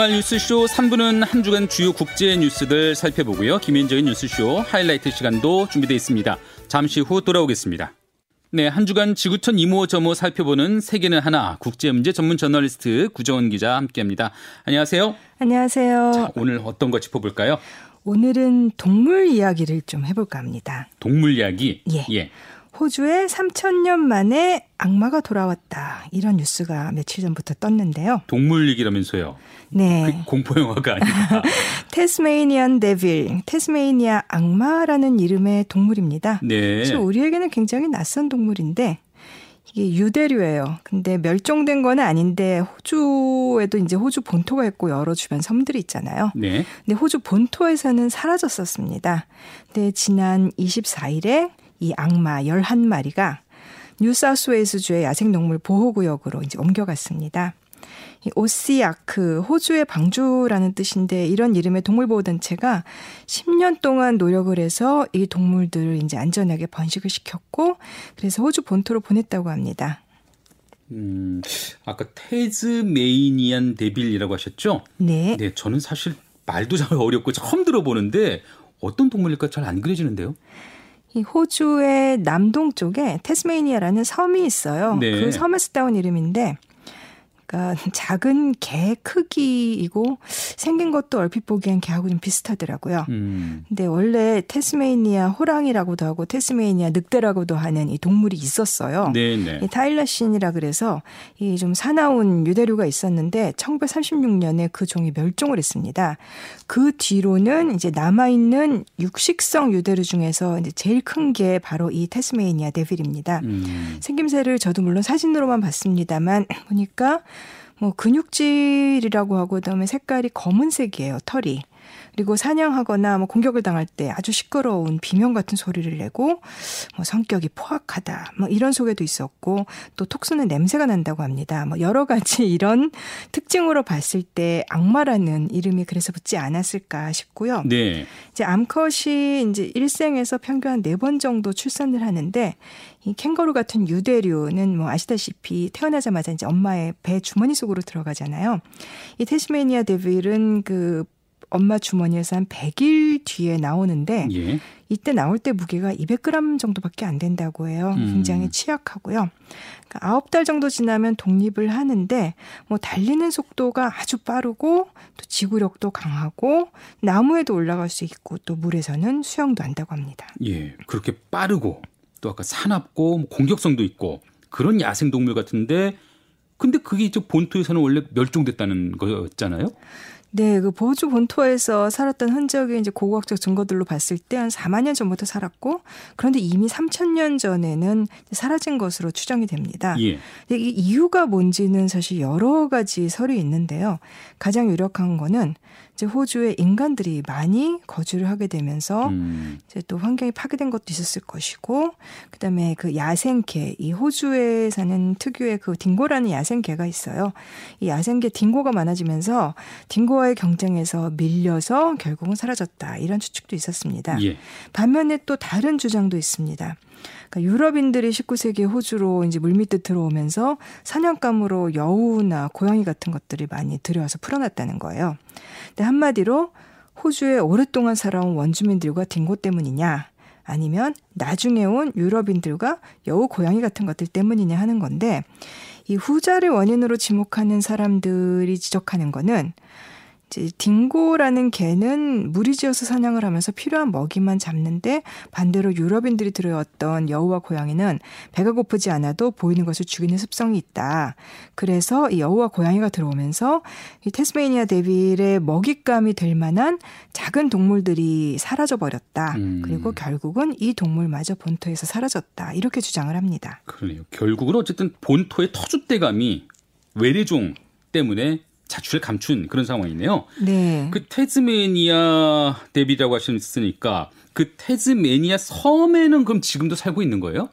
주말 뉴스쇼 3부는 한 주간 주요 국제 뉴스들 살펴보고요. 김현정의 뉴스쇼 하이라이트 시간도 준비되어 있습니다. 잠시 후 돌아오겠습니다. 네, 한 주간 지구촌 이모 저모 살펴보는 세계는 하나 국제 문제 전문 저널리스트 구정원 기자 함께합니다. 안녕하세요. 안녕하세요. 자, 오늘 어떤 거 짚어볼까요? 오늘은 동물 이야기를 좀 해볼까 합니다. 동물 이야기? 예. 예. 호주에 3천년 만에 악마가 돌아왔다. 이런 뉴스가 며칠 전부터 떴는데요. 동물 얘기라면서요? 네. 그 공포 영화가 아니라. 테스메이니안 데빌, 테스메이니아 악마라는 이름의 동물입니다. 네. 사실 우리에게는 굉장히 낯선 동물인데 이게 유대류예요. 근데 멸종된 건 아닌데 호주에도 이제 호주 본토가 있고 여러 주변 섬들이 있잖아요. 네. 근데 호주 본토에서는 사라졌었습니다. 근데 지난 24일에 이 악마 11마리가 뉴사우스웨일스주의 야생동물 보호구역으로 이제 옮겨갔습니다. 이 오시아크 호주의 방주라는 뜻인데 이런 이름의 동물보호단체가 10년 동안 노력을 해서 이 동물들을 이제 안전하게 번식을 시켰고 그래서 호주 본토로 보냈다고 합니다. 음, 아까 테즈메이니안 데빌이라고 하셨죠? 네. 네, 저는 사실 말도 잘 어렵고 처음 들어보는데 어떤 동물일까 잘 안 그려지는데요? 이 호주의 남동쪽에 테스메이니아라는 섬이 있어요. 네. 그 섬에서 따온 이름인데 그러니까 작은 개 크기이고 생긴 것도 얼핏 보기엔 개하고 좀 비슷하더라고요. 음. 근데 원래 테스메이니아 호랑이라고도 하고 테스메이니아 늑대라고도 하는 이 동물이 있었어요. 네네. 이 타일라신이라 그래서 이 좀 사나운 유대류가 있었는데 1936년에 그 종이 멸종을 했습니다. 그 뒤로는 이제 남아 있는 육식성 유대류 중에서 이제 제일 큰 게 바로 이 테스메이니아 데빌입니다. 음. 생김새를 저도 물론 사진으로만 봤습니다만 보니까 뭐 근육질이라고 하고 그다음에 색깔이 검은색이에요 털이 그리고 사냥하거나 뭐 공격을 당할 때 아주 시끄러운 비명 같은 소리를 내고 뭐 성격이 포악하다 뭐 이런 소개도 있었고 또 톡수는 냄새가 난다고 합니다. 뭐 여러 가지 이런 특징으로 봤을 때 악마라는 이름이 그래서 붙지 않았을까 싶고요. 네. 이제 암컷이 이제 일생에서 평균 한 네 번 정도 출산을 하는데 이 캥거루 같은 유대류는 뭐 아시다시피 태어나자마자 이제 엄마의 배 주머니 속으로 들어가잖아요. 이 테스메니아 데빌은 그 엄마 주머니에서 한 100일 뒤에 나오는데 예. 이때 나올 때 무게가 200g 정도밖에 안 된다고 해요. 음. 굉장히 취약하고요. 그러니까 9달 정도 지나면 독립을 하는데 뭐 달리는 속도가 아주 빠르고 또 지구력도 강하고 나무에도 올라갈 수 있고 또 물에서는 수영도 한다고 합니다. 예. 그렇게 빠르고 또 아까 사납고 뭐 공격성도 있고 그런 야생 동물 같은데 근데 그게 이제 본토에서는 원래 멸종됐다는 거였잖아요. 네, 그 보주 본토에서 살았던 흔적이 이제 고고학적 증거들로 봤을 때 한 4만 년 전부터 살았고 그런데 이미 3천 년 전에는 사라진 것으로 추정이 됩니다. 예. 이 이유가 뭔지는 사실 여러 가지 설이 있는데요. 가장 유력한 거는 이제 호주에 인간들이 많이 거주를 하게 되면서 음. 이제 또 환경이 파괴된 것도 있었을 것이고 그다음에 그 야생개 이 호주에 사는 특유의 그 딩고라는 야생개가 있어요. 이 야생개 딩고가 많아지면서 딩고와의 경쟁에서 밀려서 결국은 사라졌다 이런 추측도 있었습니다. 예. 반면에 또 다른 주장도 있습니다. 그러니까 유럽인들이 19세기 호주로 이제 물밑에 들어오면서 사냥감으로 여우나 고양이 같은 것들이 많이 들여와서 풀어놨다는 거예요. 근데 한마디로 호주에 오랫동안 살아온 원주민들과 딩고 때문이냐 아니면 나중에 온 유럽인들과 여우 고양이 같은 것들 때문이냐 하는 건데 이 후자를 원인으로 지목하는 사람들이 지적하는 거는 딩고라는 개는 무리지어서 사냥을 하면서 필요한 먹이만 잡는데 반대로 유럽인들이 들여왔던 여우와 고양이는 배가 고프지 않아도 보이는 것을 죽이는 습성이 있다. 그래서 이 여우와 고양이가 들어오면서 이 테스메이니아 데빌의 먹잇감이 될 만한 작은 동물들이 사라져 버렸다. 음. 그리고 결국은 이 동물마저 본토에서 사라졌다. 이렇게 주장을 합니다. 그러네요. 결국은 어쨌든 본토의 터줏대감이 외래종 때문에 자취를 감춘 그런 상황이네요. 네. 그 테즈메니아 데빌이라고 하셨으니까 그 테즈메니아 섬에는 그럼 지금도 살고 있는 거예요?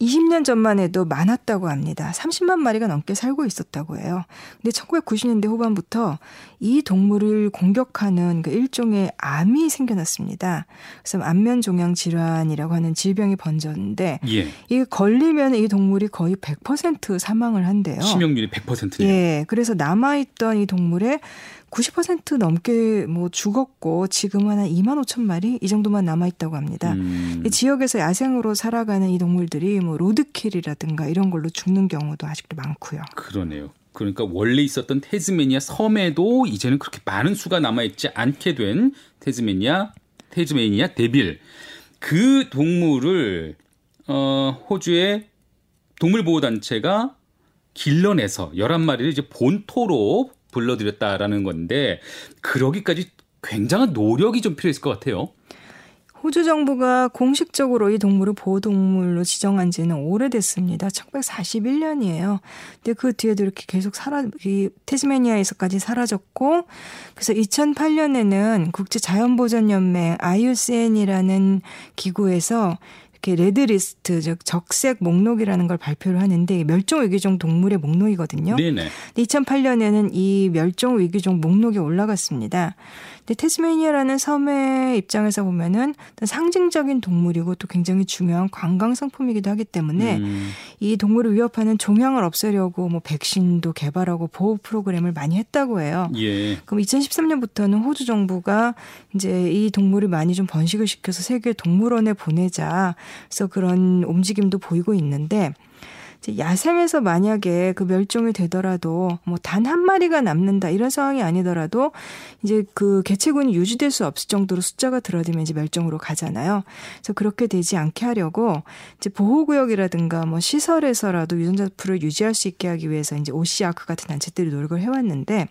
20년 전만 해도 많았다고 합니다. 30만 마리가 넘게 살고 있었다고 해요. 근데 1990년대 후반부터 이 동물을 공격하는 그 일종의 암이 생겨났습니다. 그래서 안면 종양 질환이라고 하는 질병이 번졌는데 예. 이게 걸리면 이 동물이 거의 100% 사망을 한대요. 치명률이 100%네요. 예. 그래서 남아 있던 이 동물의 90% 넘게 뭐 죽었고 지금은 한 2만 5천 마리 이 정도만 남아 있다고 합니다. 음. 이 지역에서 야생으로 살아가는 이 동물들이 뭐 로드킬이라든가 이런 걸로 죽는 경우도 아직도 많고요. 그러네요. 그러니까 원래 있었던 테즈메니아 섬에도 이제는 그렇게 많은 수가 남아 있지 않게 된 테즈메니아 테즈메니아 데빌 그 동물을 어 호주의 동물보호단체가 길러내서 11마리를 이제 본토로 불러들였다라는 건데 그러기까지 굉장한 노력이 좀 필요했을 것 같아요. 호주 정부가 공식적으로 이 동물을 보호동물로 지정한 지는 오래됐습니다. 1941년이에요. 근데 그 뒤에도 이렇게 계속 사라, 이 테즈메니아에서까지 사라졌고, 그래서 2008년에는 국제자연보전연맹 IUCN이라는 기구에서 이렇게 Red List 즉 적색 목록이라는 걸 발표를 하는데 멸종 위기종 동물의 목록이거든요. 네네. 2008년에는 이 멸종 위기종 목록에 올라갔습니다. 근데 테스메니아라는 섬의 입장에서 보면은 상징적인 동물이고 또 굉장히 중요한 관광 상품이기도 하기 때문에 음. 이 동물을 위협하는 종양을 없애려고 뭐 백신도 개발하고 보호 프로그램을 많이 했다고 해요. 예. 그럼 2013년부터는 호주 정부가 이제 이 동물을 많이 좀 번식을 시켜서 세계 동물원에 보내자. 그래서 그런 움직임도 보이고 있는데 야생에서 만약에 그 멸종이 되더라도 뭐 단 한 마리가 남는다 이런 상황이 아니더라도 이제 그 개체군이 유지될 수 없을 정도로 숫자가 들어들면 이제 멸종으로 가잖아요. 그래서 그렇게 되지 않게 하려고 이제 보호구역이라든가 뭐 시설에서라도 유전자 풀을 유지할 수 있게 하기 위해서 이제 오시아크 같은 단체들이 노력을 해왔는데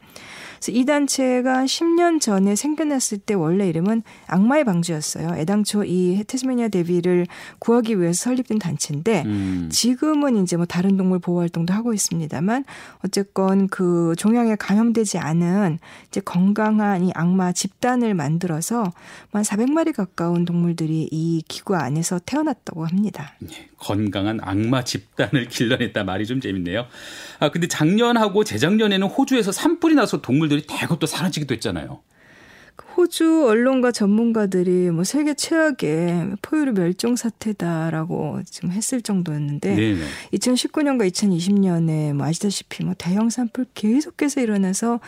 그래서 이 단체가 10년 전에 생겨났을 때 원래 이름은 악마의 방주였어요. 애당초 이 테스메니아 데비를 구하기 위해서 설립된 단체인데 음. 지금은 이제 뭐 다른 동물 보호 활동도 하고 있습니다만 어쨌건 그 종양에 감염되지 않은 이제 건강한 이 악마 집단을 만들어서 한 400마리 가까운 동물들이 이 기구 안에서 태어났다고 합니다. 예, 건강한 악마 집단을 길러냈다 말이 좀 재밌네요. 아 근데 작년하고 재작년에는 호주에서 산불이 나서 동물들이 대거 또 사라지기도 했잖아요. 호주 언론과 전문가들이 뭐 세계 최악의 포유류 멸종 사태다라고 지금 했을 정도였는데 네네. 2019년과 2020년에 뭐 아시다시피 뭐 대형 산불 계속해서 일어나서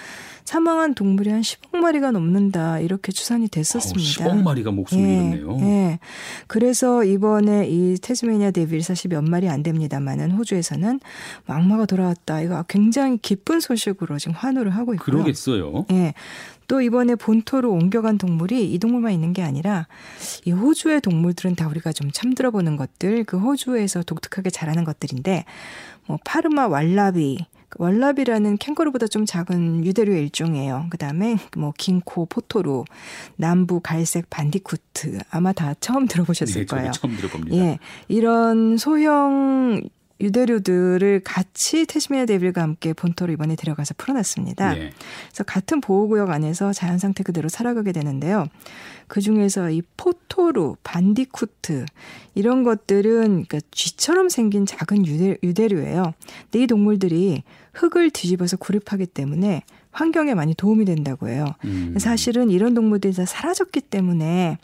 사망한 동물이 한 10억 마리가 넘는다 이렇게 추산이 됐었습니다. 아 10억 마리가 목숨을 예, 잃었네요. 예. 그래서 이번에 이 테즈메니아 데빌 사실 몇 마리 안 됩니다만은 호주에서는 악마가 돌아왔다. 이거 굉장히 기쁜 소식으로 지금 환호를 하고 있고요. 그러겠어요. 예. 또 이번에 본토로 옮겨간 동물이 이 동물만 있는 게 아니라 이 호주의 동물들은 다 우리가 좀 참들어 보는 것들, 그 호주에서 독특하게 자라는 것들인데 뭐 파르마 왈라비, 왈라비라는 캥거루보다 좀 작은 유대류의 일종이에요. 그 다음에 뭐 긴코, 포토루, 남부 갈색 반디쿠트 아마 다 처음 들어보셨을 네, 거예요. 처음 들어봅니다. 예, 이런 소형 유대류들을 같이 테스미아 데빌과 함께 본토로 이번에 데려가서 풀어놨습니다. 네. 그래서 같은 보호구역 안에서 자연 상태 그대로 살아가게 되는데요. 그 중에서 이 포토루, 반디쿠트 이런 것들은 그러니까 쥐처럼 생긴 작은 유대, 유대류예요. 근데 이 동물들이 흙을 뒤집어서 구립하기 때문에 환경에 많이 도움이 된다고 해요. 음. 사실은 이런 동물들이 다 사라졌기 때문에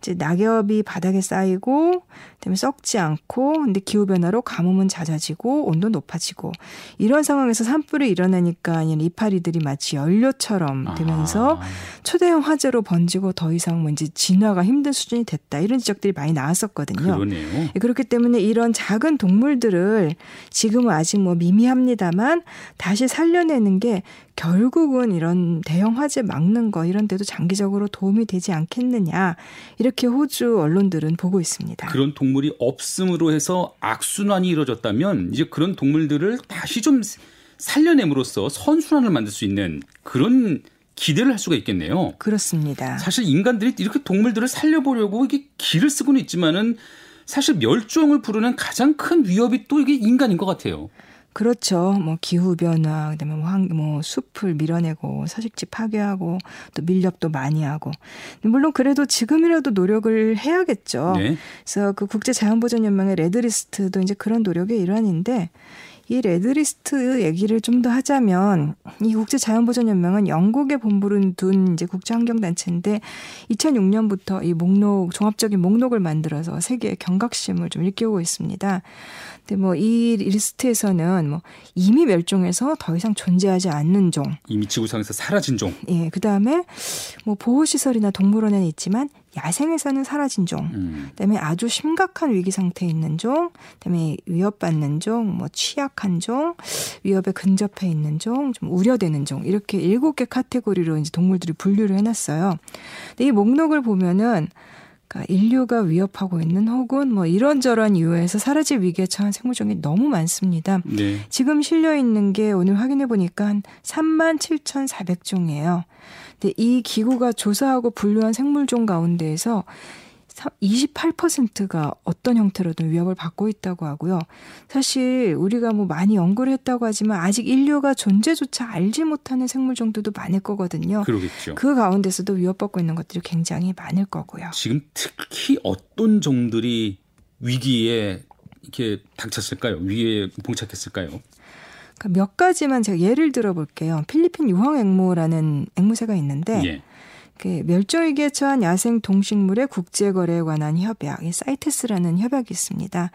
이제 낙엽이 바닥에 쌓이고 그다음에 썩지 않고 근데 기후 변화로 가뭄은 잦아지고 온도 높아지고 이런 상황에서 산불이 일어나니까 이파리들이 마치 연료처럼 되면서 아. 초대형 화재로 번지고 더 이상 뭐 이제 진화가 힘든 수준이 됐다 이런 지적들이 많이 나왔었거든요. 그러네요. 예, 그렇기 때문에 이런 작은 동물들을 지금은 아직 뭐 미미합니다만 다시 살려내는 게 결국은 이런 대형 화재 막는 거 이런 데도 장기적으로 도움이 되지 않겠느냐 이렇게 호주 언론들은 보고 있습니다. 그런 동물이 없음으로 해서 악순환이 이루어졌다면 이제 그런 동물들을 다시 좀 살려냄으로써 선순환을 만들 수 있는 그런 기대를 할 수가 있겠네요. 그렇습니다. 사실 인간들이 이렇게 동물들을 살려보려고 이게 길을 쓰고는 있지만은 사실 멸종을 부르는 가장 큰 위협이 또 이게 인간인 것 같아요. 그렇죠. 뭐 기후 변화, 그다음에 뭐, 환, 뭐 숲을 밀어내고 서식지 파괴하고 또 밀렵도 많이 하고. 물론 그래도 지금이라도 노력을 해야겠죠. 네. 그래서 그 국제 자연보전 연맹의 Red List도 이제 그런 노력의 일환인데 이 Red List 얘기를 좀 더 하자면 이 국제 자연보전 연맹은 영국의 본부를 둔 이제 국제 환경 단체인데 2006년부터 이 목록 종합적인 목록을 만들어서 세계의 경각심을 좀 일깨우고 있습니다. 근데 뭐 이 리스트에서는 뭐 이미 멸종해서 더 이상 존재하지 않는 종, 이미 지구상에서 사라진 종. 예, 그 다음에 뭐 보호 시설이나 동물원에는 있지만 야생에서는 사라진 종, 음. 그다음에 아주 심각한 위기 상태에 있는 종, 그다음에 위협받는 종, 뭐 취약한 종, 위협에 근접해 있는 종, 좀 우려되는 종 이렇게 일곱 개 카테고리로 이제 동물들이 분류를 해놨어요. 근데 이 목록을 보면은 그러니까 인류가 위협하고 있는 혹은 뭐 이런저런 이유에서 사라질 위기에 처한 생물종이 너무 많습니다. 네. 지금 실려 있는 게 오늘 확인해 보니까 한 3만 7,400종이에요. 근데 이 기구가 조사하고 분류한 생물종 가운데에서 28%가 어떤 형태로든 위협을 받고 있다고 하고요. 사실 우리가 뭐 많이 연구를 했다고 하지만 아직 인류가 존재조차 알지 못하는 생물종들도 많을 거거든요. 그러겠죠. 그 가운데서도 위협받고 있는 것들이 굉장히 많을 거고요. 지금 특히 어떤 종들이 위기에 이렇게 닥쳤을까요? 위기에 봉착했을까요? 그러니까 몇 가지만 제가 예를 들어 볼게요. 필리핀 유황 앵무라는 앵무새가 있는데 예. 그 멸종위기에 처한 야생 동식물의 국제 거래에 관한 협약, 이 사이테스라는 협약이 있습니다.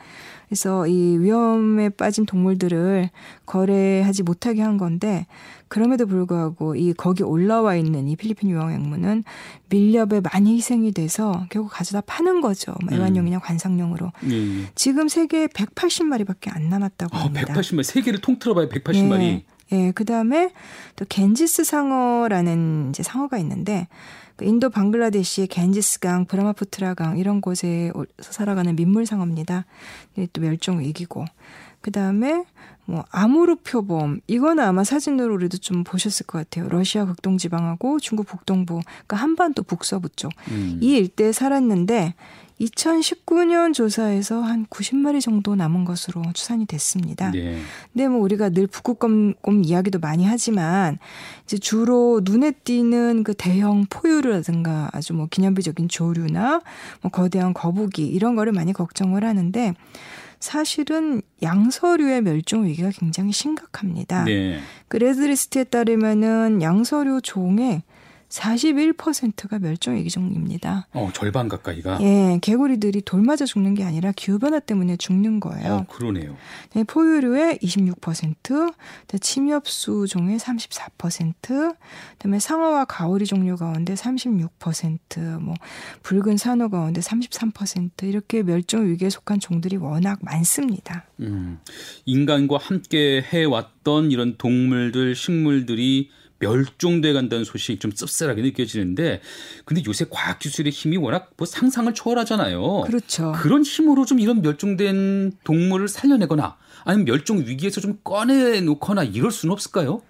그래서 이 위험에 빠진 동물들을 거래하지 못하게 한 건데 그럼에도 불구하고 이 거기 올라와 있는 이 필리핀 유황앵무는 밀렵에 많이 희생이 돼서 결국 가져다 파는 거죠. 뭐 음. 애완용이나 관상용으로. 음. 지금 세계에 180마리밖에 안 남았다고 아, 합니다. 180마리 세계를 통틀어 봐야 180마리. 네. 예, 그 다음에 또 겐지스 상어라는 이제 상어가 있는데 그 인도 방글라데시의 겐지스강, 브라마푸트라강 이런 곳에 살아가는 민물 상어입니다. 또 멸종 위기고. 그 다음에 뭐 아무르 표범 이거는 아마 사진으로 우리도 좀 보셨을 것 같아요. 러시아 극동 지방하고 중국 북동부, 그러니까 한반도 북서부 쪽 음. 이 일대에 살았는데 2019년 조사에서 한 90마리 정도 남은 것으로 추산이 됐습니다. 네. 근데 뭐 우리가 늘 북극곰 이야기도 많이 하지만 이제 주로 눈에 띄는 그 대형 포유류라든가 아주 뭐 기념비적인 조류나 뭐 거대한 거북이 이런 거를 많이 걱정을 하는데 사실은 양서류의 멸종 위기가 굉장히 심각합니다. 네. 그 Red List에 따르면은 양서류 종의 41%가 멸종 위기종입니다. 어, 절반 가까이가. 예, 개구리들이 돌 맞아 죽는 게 아니라 기후 변화 때문에 죽는 거예요. 어, 그러네요. 네, 포유류의 26%, 침엽수 종의 34%, 그다음에 상어와 가오리 종류 가운데 36%, 뭐 붉은 산호 가운데 33% 이렇게 멸종 위기에 속한 종들이 워낙 많습니다. 음, 인간과 함께 해왔던 이런 동물들, 식물들이 멸종돼 간다는 소식 좀 씁쓸하게 느껴지는데 근데 요새 과학 기술의 힘이 워낙 뭐 상상을 초월하잖아요. 그렇죠. 그런 힘으로 좀 이런 멸종된 동물을 살려내거나 아니면 멸종 위기에서 좀 꺼내 놓거나 이럴 수는 없을까요?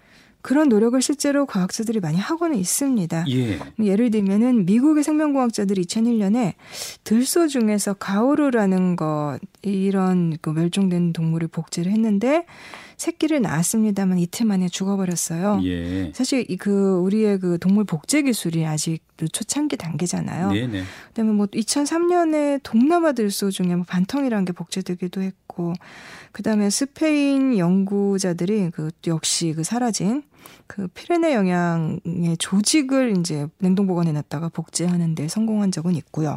그런 노력을 실제로 과학자들이 많이 하고는 있습니다. 예. 예를 들면은 미국의 생명공학자들이 2001년에 들소 중에서 가오르라는 것 이런 그 멸종된 동물을 복제를 했는데 새끼를 낳았습니다만 이틀 만에 죽어버렸어요. 예. 사실 그 우리의 그 동물 복제 기술이 아직 초창기 단계잖아요. 네네. 그다음에 뭐 2003년에 동남아 들소 중에 뭐 반통이라는 게 복제되기도 했고, 그다음에 스페인 연구자들이 그 역시 그 사라진 그 피레네 영양의 조직을 이제 냉동 보관해 놨다가 복제하는데 성공한 적은 있고요.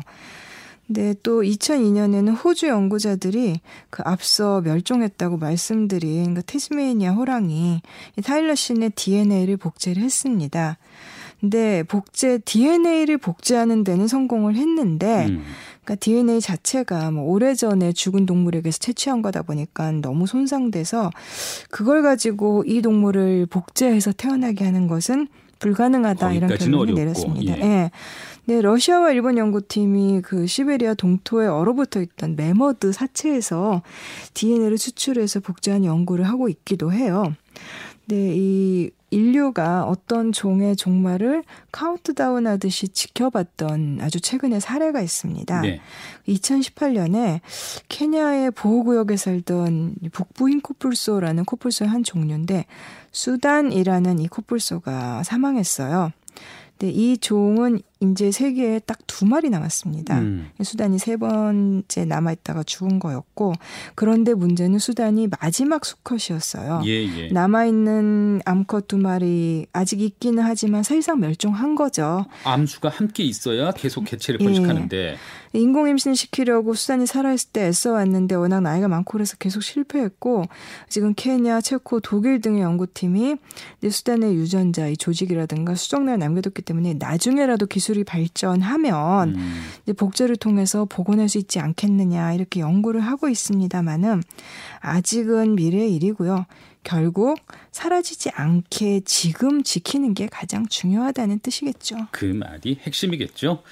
네, 또 2002년에는 호주 연구자들이 그 앞서 멸종했다고 말씀드린 그 테스메이니아 호랑이 타일러 신의 DNA를 복제를 했습니다. 근데 복제 DNA를 복제하는 데는 성공을 했는데 음. 그러니까 DNA 자체가 뭐 오래전에 죽은 동물에게서 채취한 거다 보니까 너무 손상돼서 그걸 가지고 이 동물을 복제해서 태어나게 하는 것은 불가능하다 이런 결론을 내렸습니다. 예. 예. 네, 러시아와 일본 연구팀이 그 시베리아 동토에 얼어붙어 있던 매머드 사체에서 DNA를 추출해서 복제한 연구를 하고 있기도 해요. 네, 이 인류 인류가 어떤 종의 종말을 카운트다운 하듯이 지켜봤던 아주 최근의 사례가 있습니다. 네. 2018년에 케냐의 보호구역에 살던 북부 흰코뿔소라는 코뿔소의 한 종류인데 수단이라는 이 코뿔소가 사망했어요. 근데 이 종은 이제 세계에 딱 두 마리 남았습니다. 음. 수단이 세 번째 남아 있다가 죽은 거였고, 그런데 문제는 수단이 마지막 수컷이었어요. 예, 예. 남아 있는 암컷 두 마리 아직 있기는 하지만 사실상 멸종한 거죠. 암수가 함께 있어야 계속 개체를 번식하는데. 예. 인공 임신 시키려고 수단이 살아 있을 때 애써 왔는데 워낙 나이가 많고 그래서 계속 실패했고, 지금 케냐, 체코, 독일 등의 연구팀이 수단의 유전자, 이 조직이라든가 수정란을 남겨뒀기 때문에 나중에라도 기술 이발 발전하면 음. 이제 복제를 통해서 복원할 수 있지 않겠느냐 이렇게 연구를 하고 있습니다만은 아직은 미래의 일이고요. 결국 사라지지 않게 지금 지키는 게 가장 중요하다는 뜻이겠죠. 그 말이 핵심이겠죠.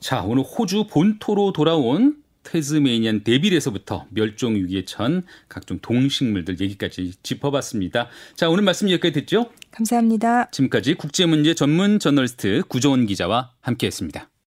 자, 오늘 호주 본토로 돌아온 테즈메이니안 데빌에서부터 멸종 위기에 처한 각종 동식물들 얘기까지 짚어봤습니다. 자, 오늘 말씀 여기까지 듣죠? 감사합니다. 지금까지 국제문제 전문 저널리스트 구조원 기자와 함께했습니다.